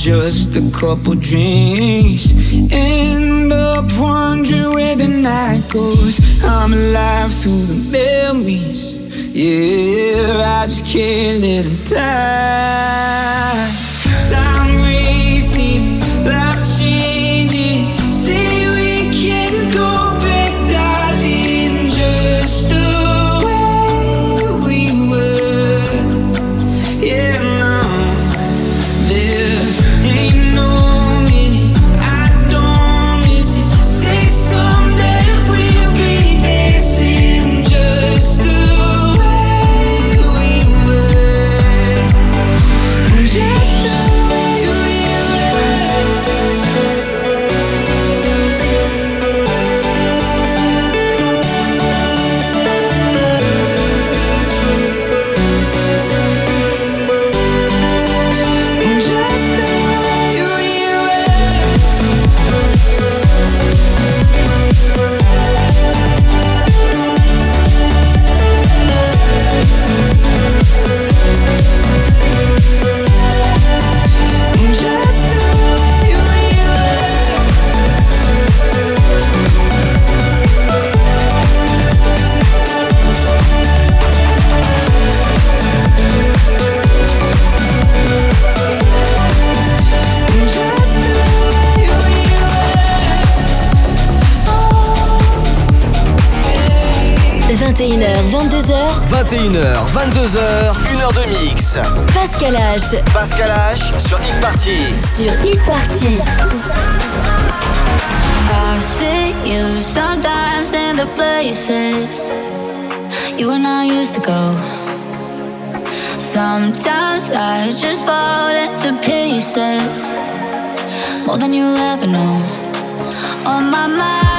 just a couple drinks. End up wondering where the night goes. I'm alive through the memories. Yeah, I just can't let them die. 21h, 22h, 1h de mix. Pascal H. Pascal H sur Hit Party. Sur Hit Party. I see you sometimes in the places you and I used to go. Sometimes I just fall into pieces more than you'll ever know. On my mind.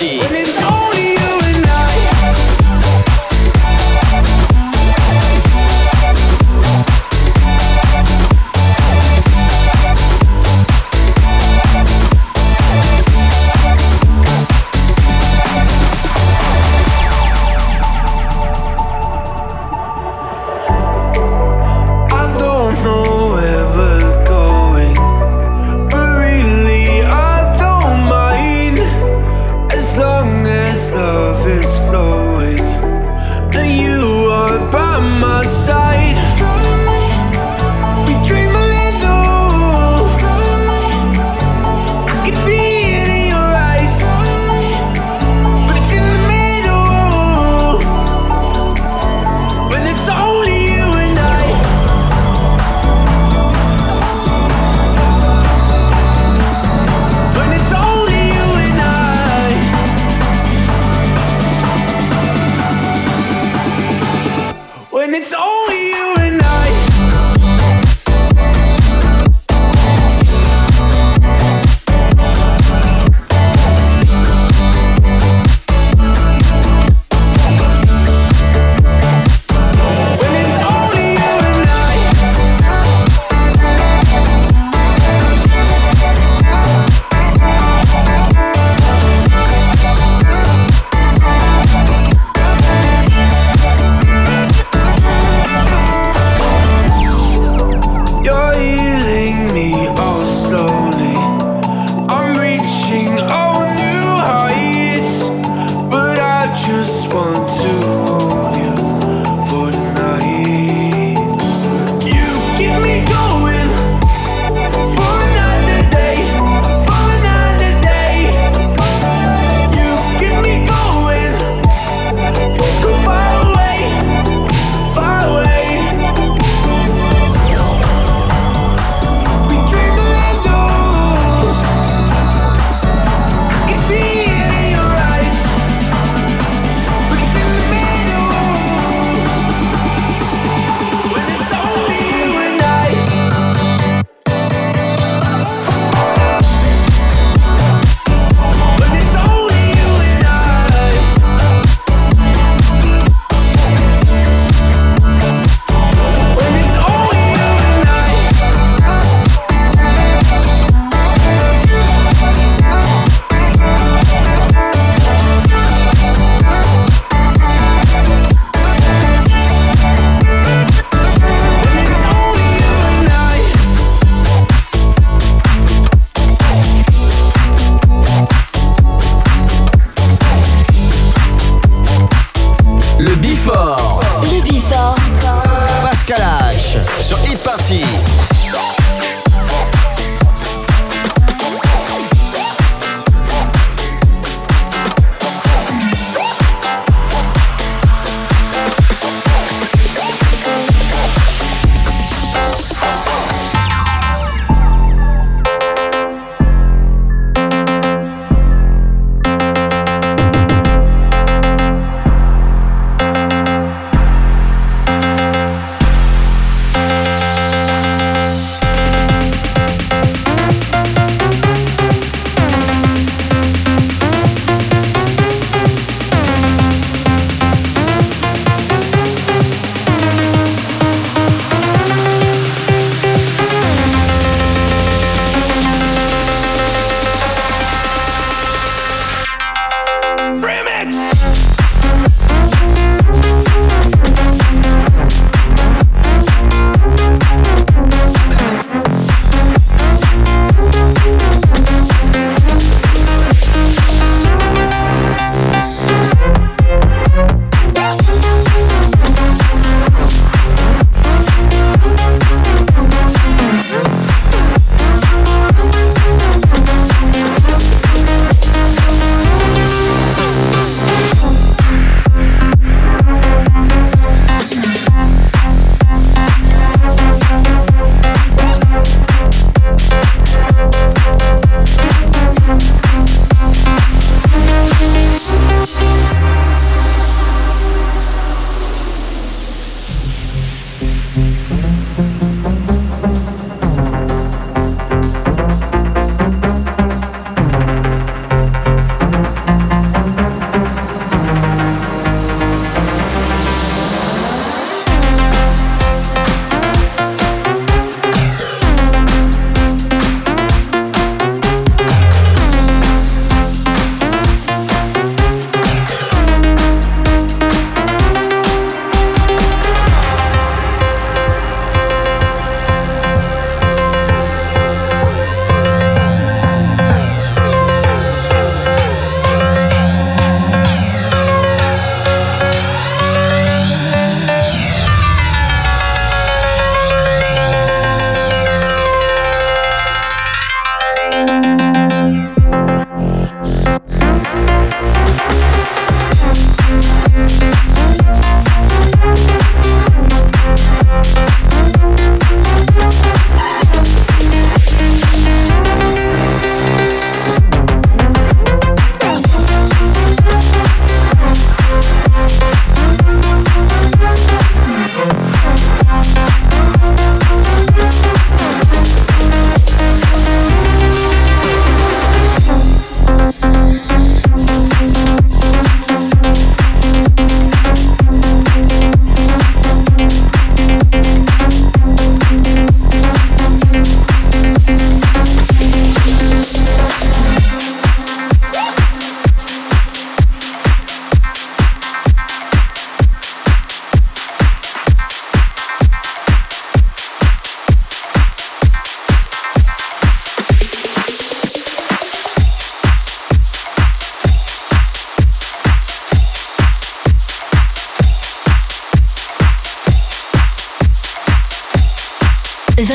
Party.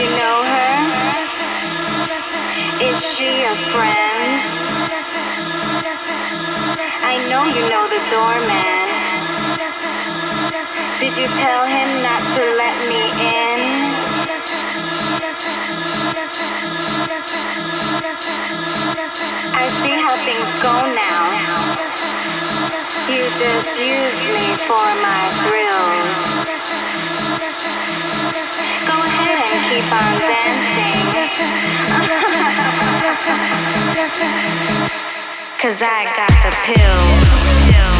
You know her? Is she a friend? I know you know the doorman. Did you tell him not to let me in? I see how things go now. You just use me for my thrills. Cause I got the pills.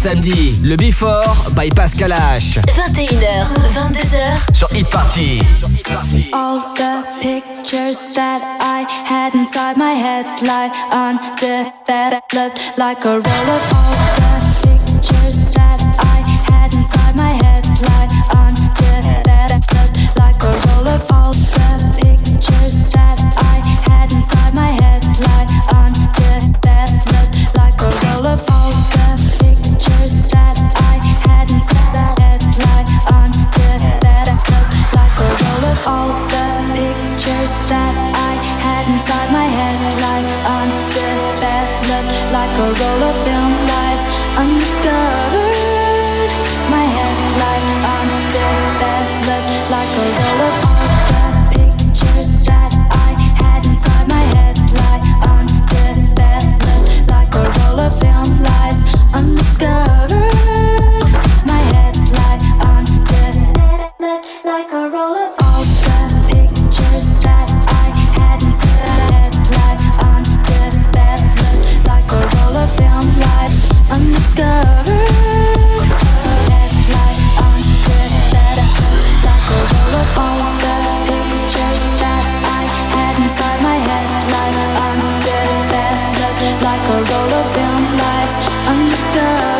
samedi, le Before by Pascal H. 21h, 22h sur Hit Party. All the pictures that I had inside my head lie undeveloped like a roll of like a roll of film lies on the sky.